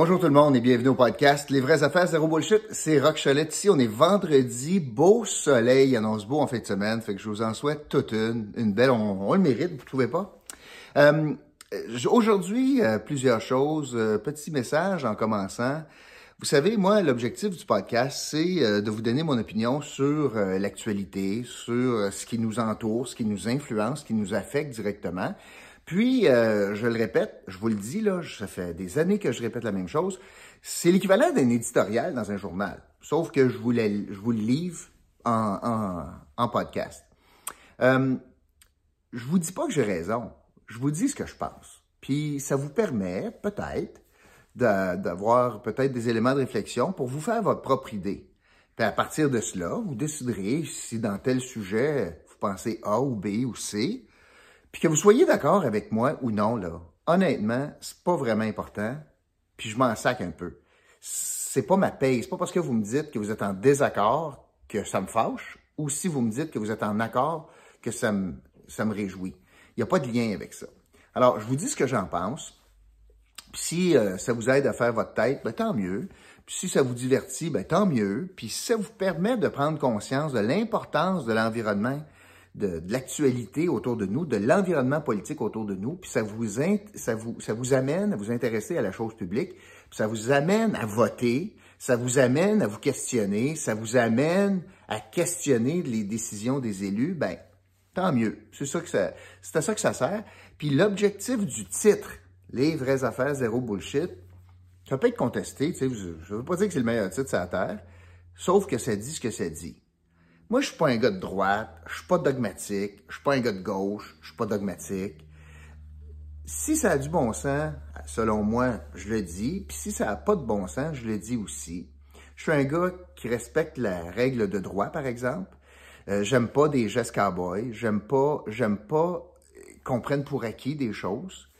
Bonjour tout le monde et bienvenue au podcast Les vraies affaires zéro bullshit. C'est Rock Cholette ici. On est vendredi, beau soleil, annonce beau en fin de semaine. Fait que je vous en souhaite toute une, une belle. On, le mérite, vous trouvez pas? Euh, Aujourd'hui, euh, plusieurs choses. Euh, petit message en commençant. Vous savez, moi, l'objectif du podcast, c'est euh, de vous donner mon opinion sur l'actualité, sur ce qui nous entoure, ce qui nous influence, ce qui nous affecte directement. Puis, euh, je le répète, je vous le dis, là, ça fait des années que je répète la même chose, c'est l'équivalent d'un éditorial dans un journal, sauf que je vous, le, je vous le livre en, en, en podcast. Euh, je vous dis pas que j'ai raison, je vous dis ce que je pense. Puis, ça vous permet peut-être d'avoir peut-être des éléments de réflexion pour vous faire votre propre idée. Puis à partir de cela, vous déciderez si dans tel sujet, vous pensez A ou B ou C, puis que vous soyez d'accord avec moi ou non, là, honnêtement, c'est pas vraiment important. Puis je m'en sac un peu. C'est pas ma paye. C'est pas parce que vous me dites que vous êtes en désaccord que ça me fâche, ou si vous me dites que vous êtes en accord que ça me, ça me réjouit. Il n'y a pas de lien avec ça. Alors, je vous dis ce que j'en pense. Puis si euh, ça vous aide à faire votre tête, ben, tant mieux. Puis si ça vous divertit, ben, tant mieux. Puis si ça vous permet de prendre conscience de l'importance de l'environnement de, l'actualité autour de nous, de l'environnement politique autour de nous, puis ça vous, ça, vous, ça vous amène à vous intéresser à la chose publique, puis ça vous amène à voter, ça vous amène à vous questionner, ça vous amène à questionner les décisions des élus, ben tant mieux. C'est ça que ça, c'est à ça que ça sert. Puis l'objectif du titre, les vraies affaires zéro bullshit, ça peut être contesté. Tu sais, je ne veux pas dire que c'est le meilleur titre sur la terre, sauf que ça dit ce que ça dit. Moi, je suis pas un gars de droite, je suis pas dogmatique, je suis pas un gars de gauche, je suis pas dogmatique. Si ça a du bon sens, selon moi, je le dis. Puis si ça a pas de bon sens, je le dis aussi. Je suis un gars qui respecte la règle de droit, par exemple. Euh, j'aime pas des gestes cowboys. J'aime pas, j'aime pas qu'on prenne pour acquis des choses.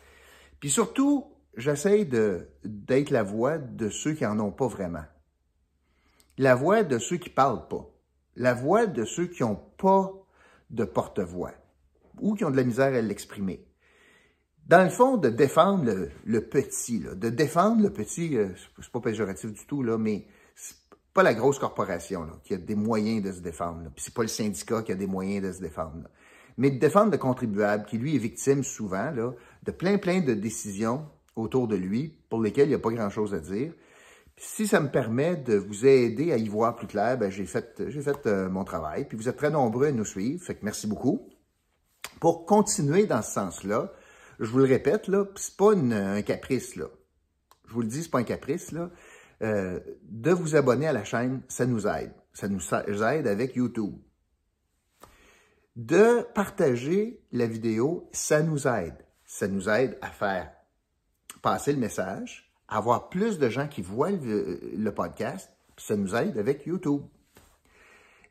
Puis surtout, j'essaie de, d'être la voix de ceux qui en ont pas vraiment. La voix de ceux qui parlent pas la voix de ceux qui n'ont pas de porte-voix ou qui ont de la misère à l'exprimer. Dans le fond, de défendre le, petit, de défendre le petit, euh, c'est pas péjoratif du tout, là, mais c'est pas la grosse corporation qui a des moyens de se défendre. Puis c'est pas le syndicat qui a des moyens de se défendre. Mais de défendre le contribuable qui, lui, est victime souvent là, de plein, plein de décisions autour de lui pour lesquelles il n'y a pas grand-chose à dire si ça me permet de vous aider à y voir plus clair, ben j'ai fait, fait euh, mon travail. Puis vous êtes très nombreux à nous suivre, fait que merci beaucoup. Pour continuer dans ce sens-là, je vous le répète, là, c'est pas un caprice, là. Je vous le dis, c'est pas un caprice, là. Euh, de vous abonner à la chaîne, ça nous aide. Ça nous aide avec YouTube. De partager la vidéo, ça nous aide. Ça nous aide à faire passer le message, avoir plus de gens qui voient le, podcast, ça nous aide avec YouTube.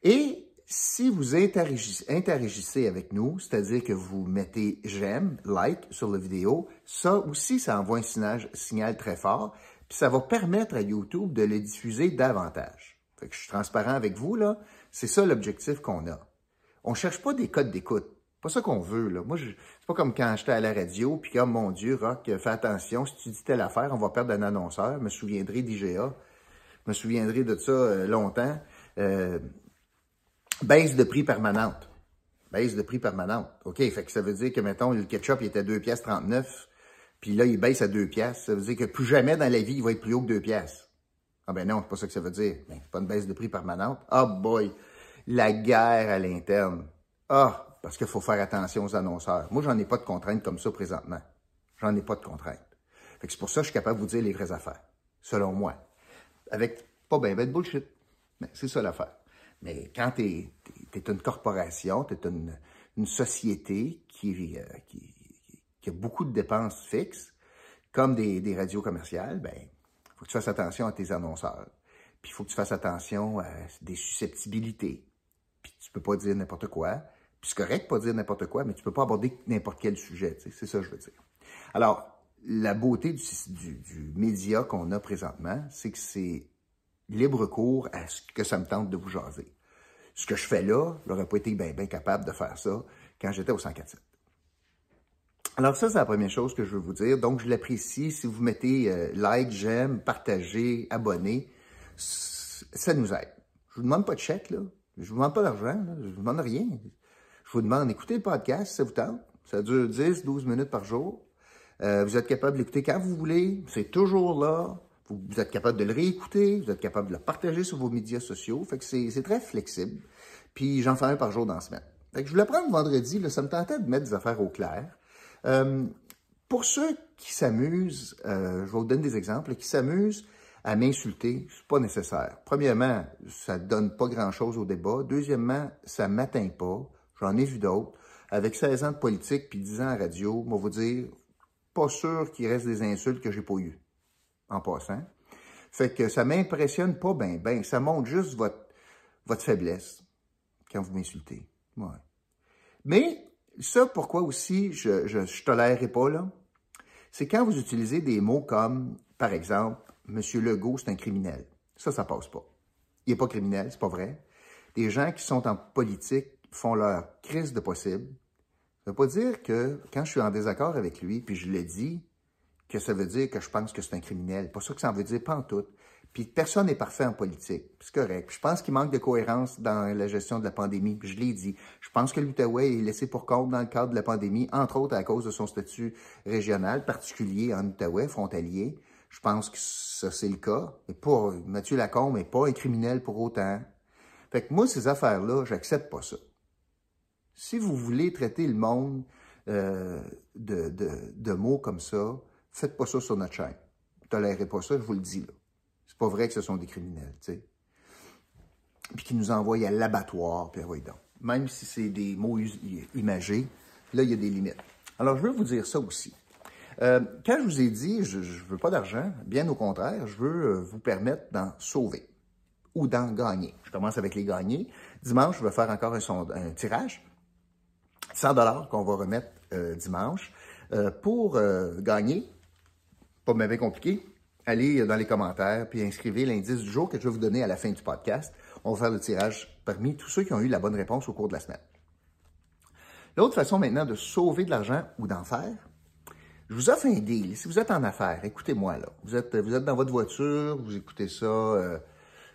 Et si vous interagissez, avec nous, c'est-à-dire que vous mettez j'aime, like sur la vidéo, ça aussi, ça envoie un signal, signal très fort, puis ça va permettre à YouTube de le diffuser davantage. Fait que je suis transparent avec vous, là. C'est ça l'objectif qu'on a. On cherche pas des codes d'écoute pas ça qu'on veut, là. Moi, c'est pas comme quand j'étais à la radio, puis comme, mon Dieu, Rock, fais attention, si tu dis telle affaire, on va perdre un annonceur. Je me souviendrai d'IGA. Je me souviendrai de ça euh, longtemps. Euh, baisse de prix permanente. Baisse de prix permanente. OK, fait que ça veut dire que, mettons, le ketchup, il était à 2 pièces 39, puis là, il baisse à 2 pièces. Ça veut dire que plus jamais dans la vie, il va être plus haut que 2 pièces. Ah ben non, c'est pas ça que ça veut dire. Ben, pas une baisse de prix permanente. Ah boy, la guerre à l'interne. Ah, parce qu'il faut faire attention aux annonceurs. Moi, j'en ai pas de contraintes comme ça présentement. J'en ai pas de contraintes. c'est pour ça que je suis capable de vous dire les vraies affaires, selon moi. Avec pas bien ben de bullshit. Mais c'est ça l'affaire. Mais quand tu es, une corporation, tu es une, société qui, euh, qui, a beaucoup de dépenses fixes, comme des, des radios commerciales, ben, faut que tu fasses attention à tes annonceurs. Puis il faut que tu fasses attention à des susceptibilités. Puis tu peux pas dire n'importe quoi. C'est correct de pas dire n'importe quoi, mais tu peux pas aborder n'importe quel sujet. C'est ça que je veux dire. Alors, la beauté du, du, média qu'on a présentement, c'est que c'est libre cours à ce que ça me tente de vous jaser. Ce que je fais là, j'aurais pas été bien ben capable de faire ça quand j'étais au 147. Alors ça, c'est la première chose que je veux vous dire. Donc, je l'apprécie. Si vous mettez euh, like, j'aime, partagez, abonnez, ça nous aide. Je vous demande pas de chèque, là. Je vous demande pas d'argent, Je vous demande rien. Je vous demande d'écouter le podcast, ça vous tente? Ça dure 10, 12 minutes par jour. Euh, vous êtes capable de l'écouter quand vous voulez. C'est toujours là. Vous, êtes capable de le réécouter. Vous êtes capable de le partager sur vos médias sociaux. Fait que c'est très flexible. Puis j'en fais un par jour dans la semaine. Fait que je voulais prendre vendredi. Ça me tentait de mettre des affaires au clair. Euh, pour ceux qui s'amusent, euh, je vais vous donner des exemples, qui s'amusent à m'insulter, c'est pas nécessaire. Premièrement, ça donne pas grand-chose au débat. Deuxièmement, ça m'atteint pas. J'en ai vu d'autres. Avec 16 ans de politique puis 10 ans à radio, moi vous dire, pas sûr qu'il reste des insultes que j'ai pas eues, en passant. Fait que ça m'impressionne pas bien, ben, ça montre juste votre, votre faiblesse quand vous m'insultez. Ouais. Mais ça, pourquoi aussi je, je, je tolérerai pas, là, c'est quand vous utilisez des mots comme, par exemple, Monsieur Legault, c'est un criminel. Ça, ça passe pas. Il n'est pas criminel, c'est pas vrai. Des gens qui sont en politique font leur crise de possible. Ça veut pas dire que quand je suis en désaccord avec lui, puis je l'ai dit, que ça veut dire que je pense que c'est un criminel. Pas ça que ça veut dire, pas en tout. Puis personne n'est parfait en politique. C'est correct. je pense qu'il manque de cohérence dans la gestion de la pandémie. Puis je l'ai dit. Je pense que l'Outaouais est laissé pour compte dans le cadre de la pandémie, entre autres à cause de son statut régional, particulier en Outaouais, frontalier. Je pense que ça, c'est le cas. Et pas, Mathieu Lacombe n'est pas un criminel pour autant. Fait que moi, ces affaires-là, j'accepte pas ça. Si vous voulez traiter le monde euh, de, de, mots comme ça, faites pas ça sur notre chaîne. Tolérez pas ça, je vous le dis là. C'est pas vrai que ce sont des criminels, tu sais. Puis qui nous envoient à l'abattoir, puis donc. Même si c'est des mots imagés, là, il y a des limites. Alors, je veux vous dire ça aussi. Euh, quand je vous ai dit, je ne veux pas d'argent, bien au contraire, je veux euh, vous permettre d'en sauver ou d'en gagner. Je commence avec les gagnés. Dimanche, je vais faire encore un tirage. 100 dollars qu'on va remettre euh, dimanche. pour gagner, pas bien compliqué, allez dans les commentaires puis inscrivez l'indice du jour que je vais vous donner à la fin du podcast. On va faire le tirage parmi tous ceux qui ont eu la bonne réponse au cours de la semaine. L'autre façon maintenant de sauver de l'argent ou d'en faire, je vous offre un deal. Si vous êtes en affaires, écoutez-moi là. Vous êtes, vous êtes dans votre voiture, vous écoutez ça, euh,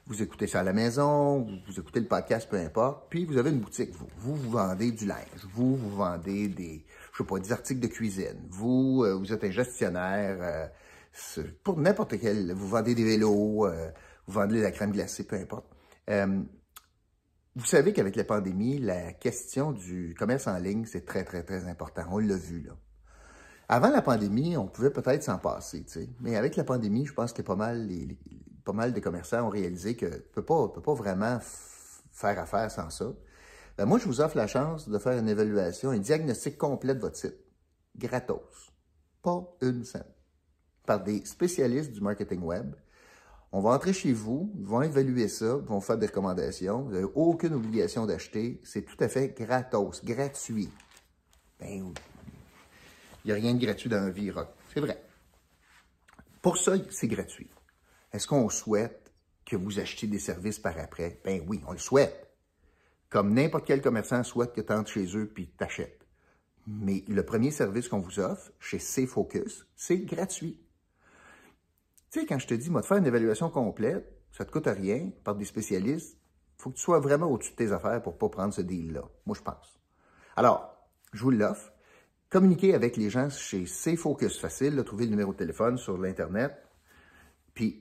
vous écoutez ça à la maison, vous, écoutez le podcast, peu importe. Puis vous avez une boutique, vous. Vous, vous vendez du linge. Vous, vous vendez des, je sais pas, des articles de cuisine. Vous, euh, vous êtes un gestionnaire. Euh, pour n'importe quel, vous vendez des vélos, euh, vous vendez de la crème glacée, peu importe. Vous savez qu'avec la pandémie, la question du commerce en ligne, c'est très, très, très important. On l'a vu, là. Avant la pandémie, on pouvait peut-être s'en passer, tu sais. Mais avec la pandémie, je pense que pas mal, les, pas mal de commerçants ont réalisé que ne peut pas, vraiment faire affaire sans ça. Ben, moi, je vous offre la chance de faire une évaluation, un diagnostic complet de votre site. Gratos. Pas une scène par des spécialistes du marketing web. On va entrer chez vous, ils vont évaluer ça, ils vont faire des recommandations. Vous n'avez aucune obligation d'acheter. C'est tout à fait gratos, gratuit. Ben, il n'y a rien de gratuit dans la vie. C'est vrai. Pour ça, c'est gratuit. Est-ce qu'on souhaite que vous achetiez des services par après? Ben oui, on le souhaite. Comme n'importe quel commerçant souhaite que tu entres chez eux puis t'achètes. Mais le premier service qu'on vous offre chez C-Focus, c'est gratuit. Tu sais, quand je te dis, moi, de faire une évaluation complète, ça te coûte rien par des spécialistes. Faut que tu sois vraiment au-dessus de tes affaires pour pas prendre ce deal-là. Moi, je pense. Alors, je vous l'offre. Communiquez avec les gens chez C-Focus. Facile, de trouver le numéro de téléphone sur l'Internet.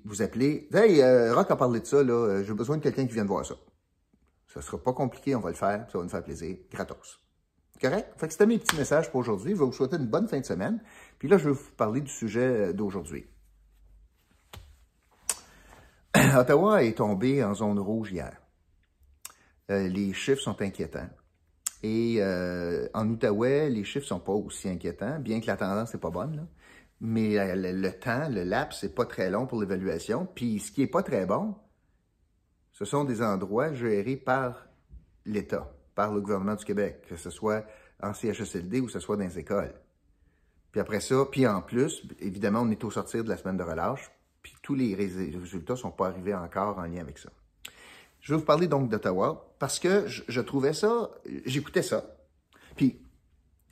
Vous appelez. Hey, euh, Rock a parlé de ça, là. Euh, j'ai besoin de quelqu'un qui vienne voir ça. Ça ne sera pas compliqué, on va le faire. Ça va nous faire plaisir. Gratos. Correct? Fait que c'était mes petits messages pour aujourd'hui. Je vais vous souhaiter une bonne fin de semaine. Puis là, je vais vous parler du sujet euh, d'aujourd'hui. Ottawa est tombé en zone rouge hier. Les chiffres sont inquiétants. Et en Outaouais, les chiffres sont pas aussi inquiétants, bien que la tendance n'est pas bonne. Mais euh, le, temps, le laps, c'est pas très long pour l'évaluation. Puis ce qui est pas très bon, ce sont des endroits gérés par l'État, par le gouvernement du Québec, que ce soit en CHSLD ou que ce soit dans les écoles. Puis après ça, puis en plus, évidemment, on est au sortir de la semaine de relâche, puis tous les résultats sont pas arrivés encore en lien avec ça. Je vais vous parler donc d'Ottawa parce que je, trouvais ça, j'écoutais ça. Puis,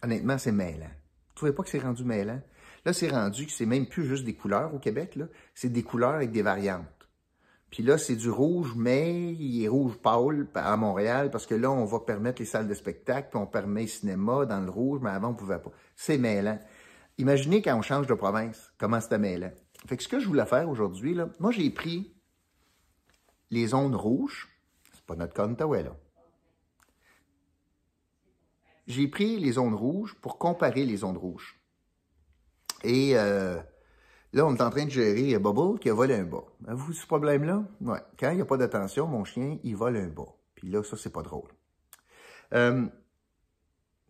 honnêtement, c'est mêlant. trouvez pas que c'est rendu mêlant? Là, c'est rendu que c'est même plus juste des couleurs au Québec. C'est des couleurs avec des variantes. Puis là, c'est du rouge, mais il est rouge pâle à Montréal parce que là, on va permettre les salles de spectacle, puis on permet le cinéma dans le rouge, mais avant, on pouvait pas. C'est mêlant. Imaginez quand on change de province, comment c'était mêlant. Fait que ce que je voulais faire aujourd'hui, moi, j'ai pris les zones rouges. C'est pas notre cas là. J'ai pris les zones rouges pour comparer les zones rouges. Et euh, là, on est en train de gérer Bubble qui a volé un bas. Avez-vous ce problème-là? Ouais. Quand il n'y a pas d'attention, mon chien, il vole un bas. Puis là, ça, c'est pas drôle. Euh,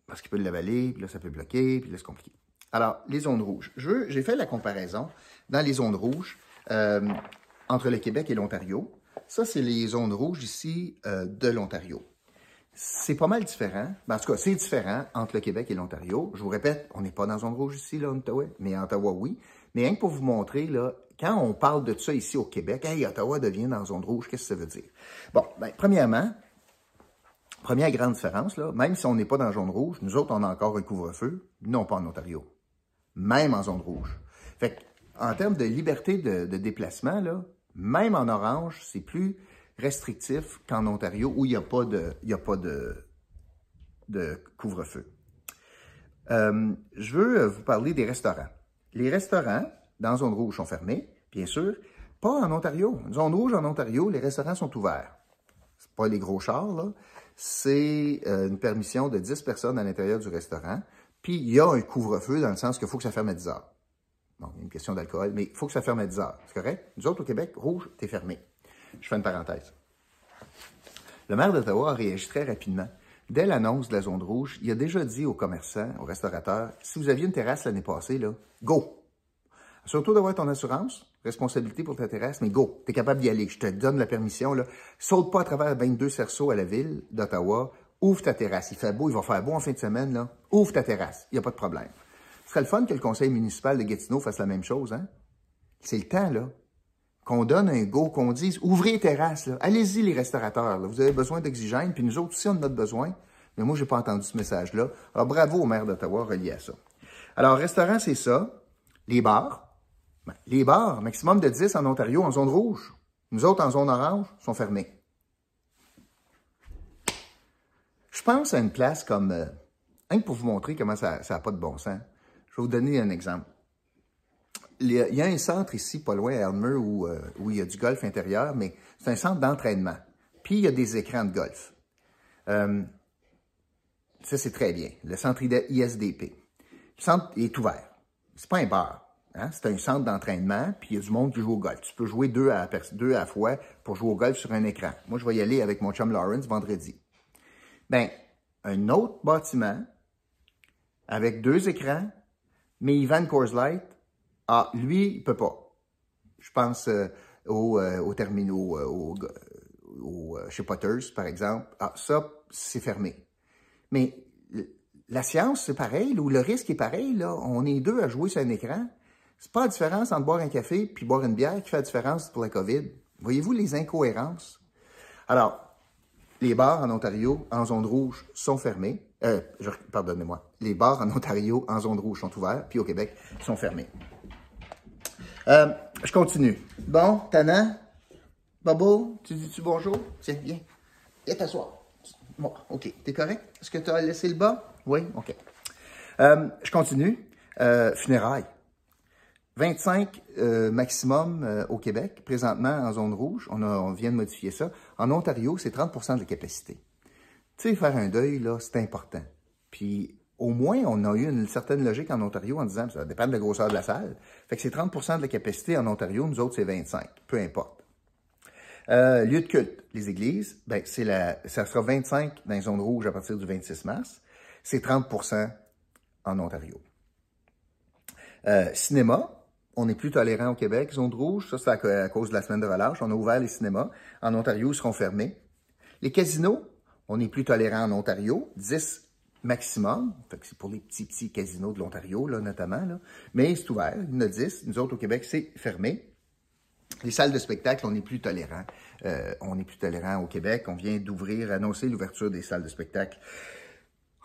parce qu'il peut l'avaler, puis là, ça peut bloquer, puis là, c'est compliqué. Alors, les zones rouges. J'ai fait la comparaison dans les zones rouges euh, entre le Québec et l'Ontario. Ça, c'est les zones rouges ici de l'Ontario. C'est pas mal différent. Ben, en tout cas, c'est différent entre le Québec et l'Ontario. Je vous répète, on n'est pas dans zone rouge ici, là, en Ottawa, mais en Ottawa, oui. Mais rien que pour vous montrer, là, quand on parle de ça ici au Québec, hey, Ottawa devient dans zone rouge, qu'est-ce que ça veut dire? Bon, ben, premièrement, première grande différence, là, même si on n'est pas dans zone rouge, nous autres, on a encore un couvre-feu, non pas en Ontario. Même en zone rouge. Fait en termes de liberté de, de déplacement, là, même en orange, c'est plus restrictif qu'en Ontario où il n'y a pas de, de, de couvre-feu. Euh, je veux vous parler des restaurants. Les restaurants dans zone rouge sont fermés, bien sûr, pas en Ontario. Zone rouge en Ontario, les restaurants sont ouverts. C'est pas les gros chars, là. C'est euh, une permission de 10 personnes à l'intérieur du restaurant. Puis il y a un couvre-feu dans le sens qu'il faut que ça ferme à 10 heures. Bon, il y a une question d'alcool, mais il faut que ça ferme à 10 heures. C'est correct? Nous autres, au Québec, rouge, t'es fermé. Je fais une parenthèse. Le maire d'Ottawa a réagi très rapidement. Dès l'annonce de la zone rouge, il a déjà dit aux commerçants, aux restaurateurs, si vous aviez une terrasse l'année passée, là, go! Surtout d'avoir ton assurance, responsabilité pour ta terrasse, mais go, tu es capable d'y aller. Je te donne la permission. Là. Saute pas à travers 22 cerceaux à la ville d'Ottawa. Ouvre ta terrasse. Il fait beau, il va faire beau en fin de semaine. Là. Ouvre ta terrasse. Il n'y a pas de problème. Ce serait le fun que le conseil municipal de Gatineau fasse la même chose. Hein? C'est le temps, là qu'on donne un go, qu'on dise ouvrez les terrasses, allez-y les restaurateurs, vous avez besoin d'oxygène, puis nous autres aussi on a besoin. Mais moi, je n'ai pas entendu ce message-là. Alors bravo au maire d'Ottawa relié à ça. Alors, restaurant, c'est ça. Les bars. Ben, les bars, maximum de 10 en Ontario en zone rouge. Nous autres, en zone orange, sont fermés. Je pense à une place comme, euh, pour vous montrer comment ça n'a pas de bon sens. Je vais vous donner un exemple il y a un centre ici, pas loin à Elmer, où, euh, où il y a du golf intérieur, mais c'est un centre d'entraînement. Puis il y a des écrans de golf. Euh, ça, c'est très bien. Le centre ISDP. Le centre est ouvert. C'est pas un bar. Hein? C'est un centre d'entraînement, puis il y a du monde qui joue au golf. Tu peux jouer deux à, deux à la fois pour jouer au golf sur un écran. Moi, je vais y aller avec mon chum Lawrence vendredi. Ben, un autre bâtiment avec deux écrans, mais Ivan Coors Light, ah, lui, il peut pas. Je pense euh, aux, euh, terminaux, euh, au, chez Potters, par exemple. Ah, ça, c'est fermé. Mais la science, c'est pareil, ou le risque est pareil. Là. On est deux à jouer sur un écran. C'est pas la différence entre boire un café puis boire une bière qui fait la différence pour la COVID. Voyez-vous les incohérences? Alors, les bars en Ontario, en zone rouge, sont fermés. pardonnez-moi. Les bars en Ontario, en zone rouge, sont ouverts, puis au Québec, sont fermés. Euh, je continue. Bon, Tana, Bubble, tu dis-tu bonjour? Tiens, viens. Viens t'asseoir. Bon, OK. T'es correct? Est-ce que tu as laissé le bas? Oui? OK. Euh, je continue. Euh, funérailles. 25 maximum au Québec, présentement en zone rouge. On, on vient de modifier ça. En Ontario, c'est 30% de la capacité. Tu sais, faire un deuil, là, c'est important. Puis au moins, on a eu une certaine logique en Ontario en disant, ça dépend de la grosseur de la salle. Fait que c'est 30% de la capacité en Ontario, nous autres, c'est 25, peu importe. Euh, lieu de culte, les églises, ben, c'est la, ça sera 25 dans les zones rouges à partir du 26 mars. C'est 30% en Ontario. Euh, cinéma, on est plus tolérant au Québec, zone rouge, ça c'est à, cause de la semaine de relâche. On a ouvert les cinémas. En Ontario, ils seront fermés. Les casinos, on est plus tolérant en Ontario, 10 maximum. c'est pour les petits, petits casinos de l'Ontario, là, notamment. Là. Mais c'est ouvert, il y en a 10. Nous autres, au Québec, c'est fermé. Les salles de spectacle, on est plus tolérant. Euh, on est plus tolérant au Québec. On vient d'ouvrir, annoncer l'ouverture des salles de spectacle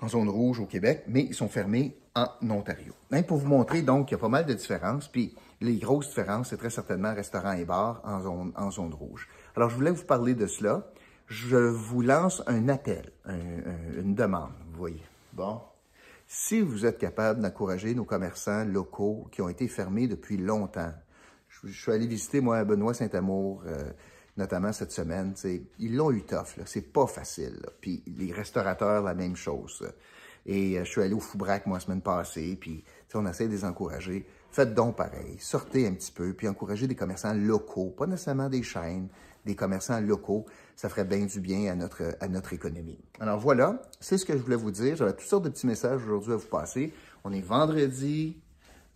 en zone rouge au Québec, mais ils sont fermés en Ontario. Hein, pour vous montrer, donc, qu'il y a pas mal de différences. Puis les grosses différences, c'est très certainement restaurants et bars en zone, en zone rouge. Alors, je voulais vous parler de cela. Je vous lance un appel, une demande, vous voyez. Bon. Si vous êtes capable d'encourager nos commerçants locaux qui ont été fermés depuis longtemps, je, suis allé visiter, moi, Benoît Saint-Amour, euh, notamment cette semaine. Ils l'ont eu tough, c'est pas facile. Puis les restaurateurs, la même chose. Et euh, je suis allé au Foubrac, moi, la semaine passée, puis on essaie de les encourager. Faites donc pareil, sortez un petit peu, puis encouragez des commerçants locaux, pas nécessairement des chaînes, des commerçants locaux. Ça ferait bien du bien à notre, à notre économie. Alors voilà, c'est ce que je voulais vous dire. J'avais toutes sortes de petits messages aujourd'hui à vous passer. On est vendredi.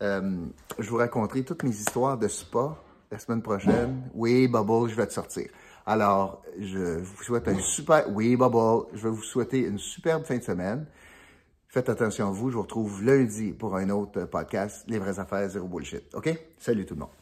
Euh, je vous raconterai toutes mes histoires de spa la semaine prochaine. Oui, Bubble, je vais te sortir. Alors, je vous souhaite un super... Oui, Bubble, je vais vous souhaiter une superbe fin de semaine. Faites attention à vous. Je vous retrouve lundi pour un autre podcast, Les vraies affaires, zéro bullshit. OK? Salut tout le monde.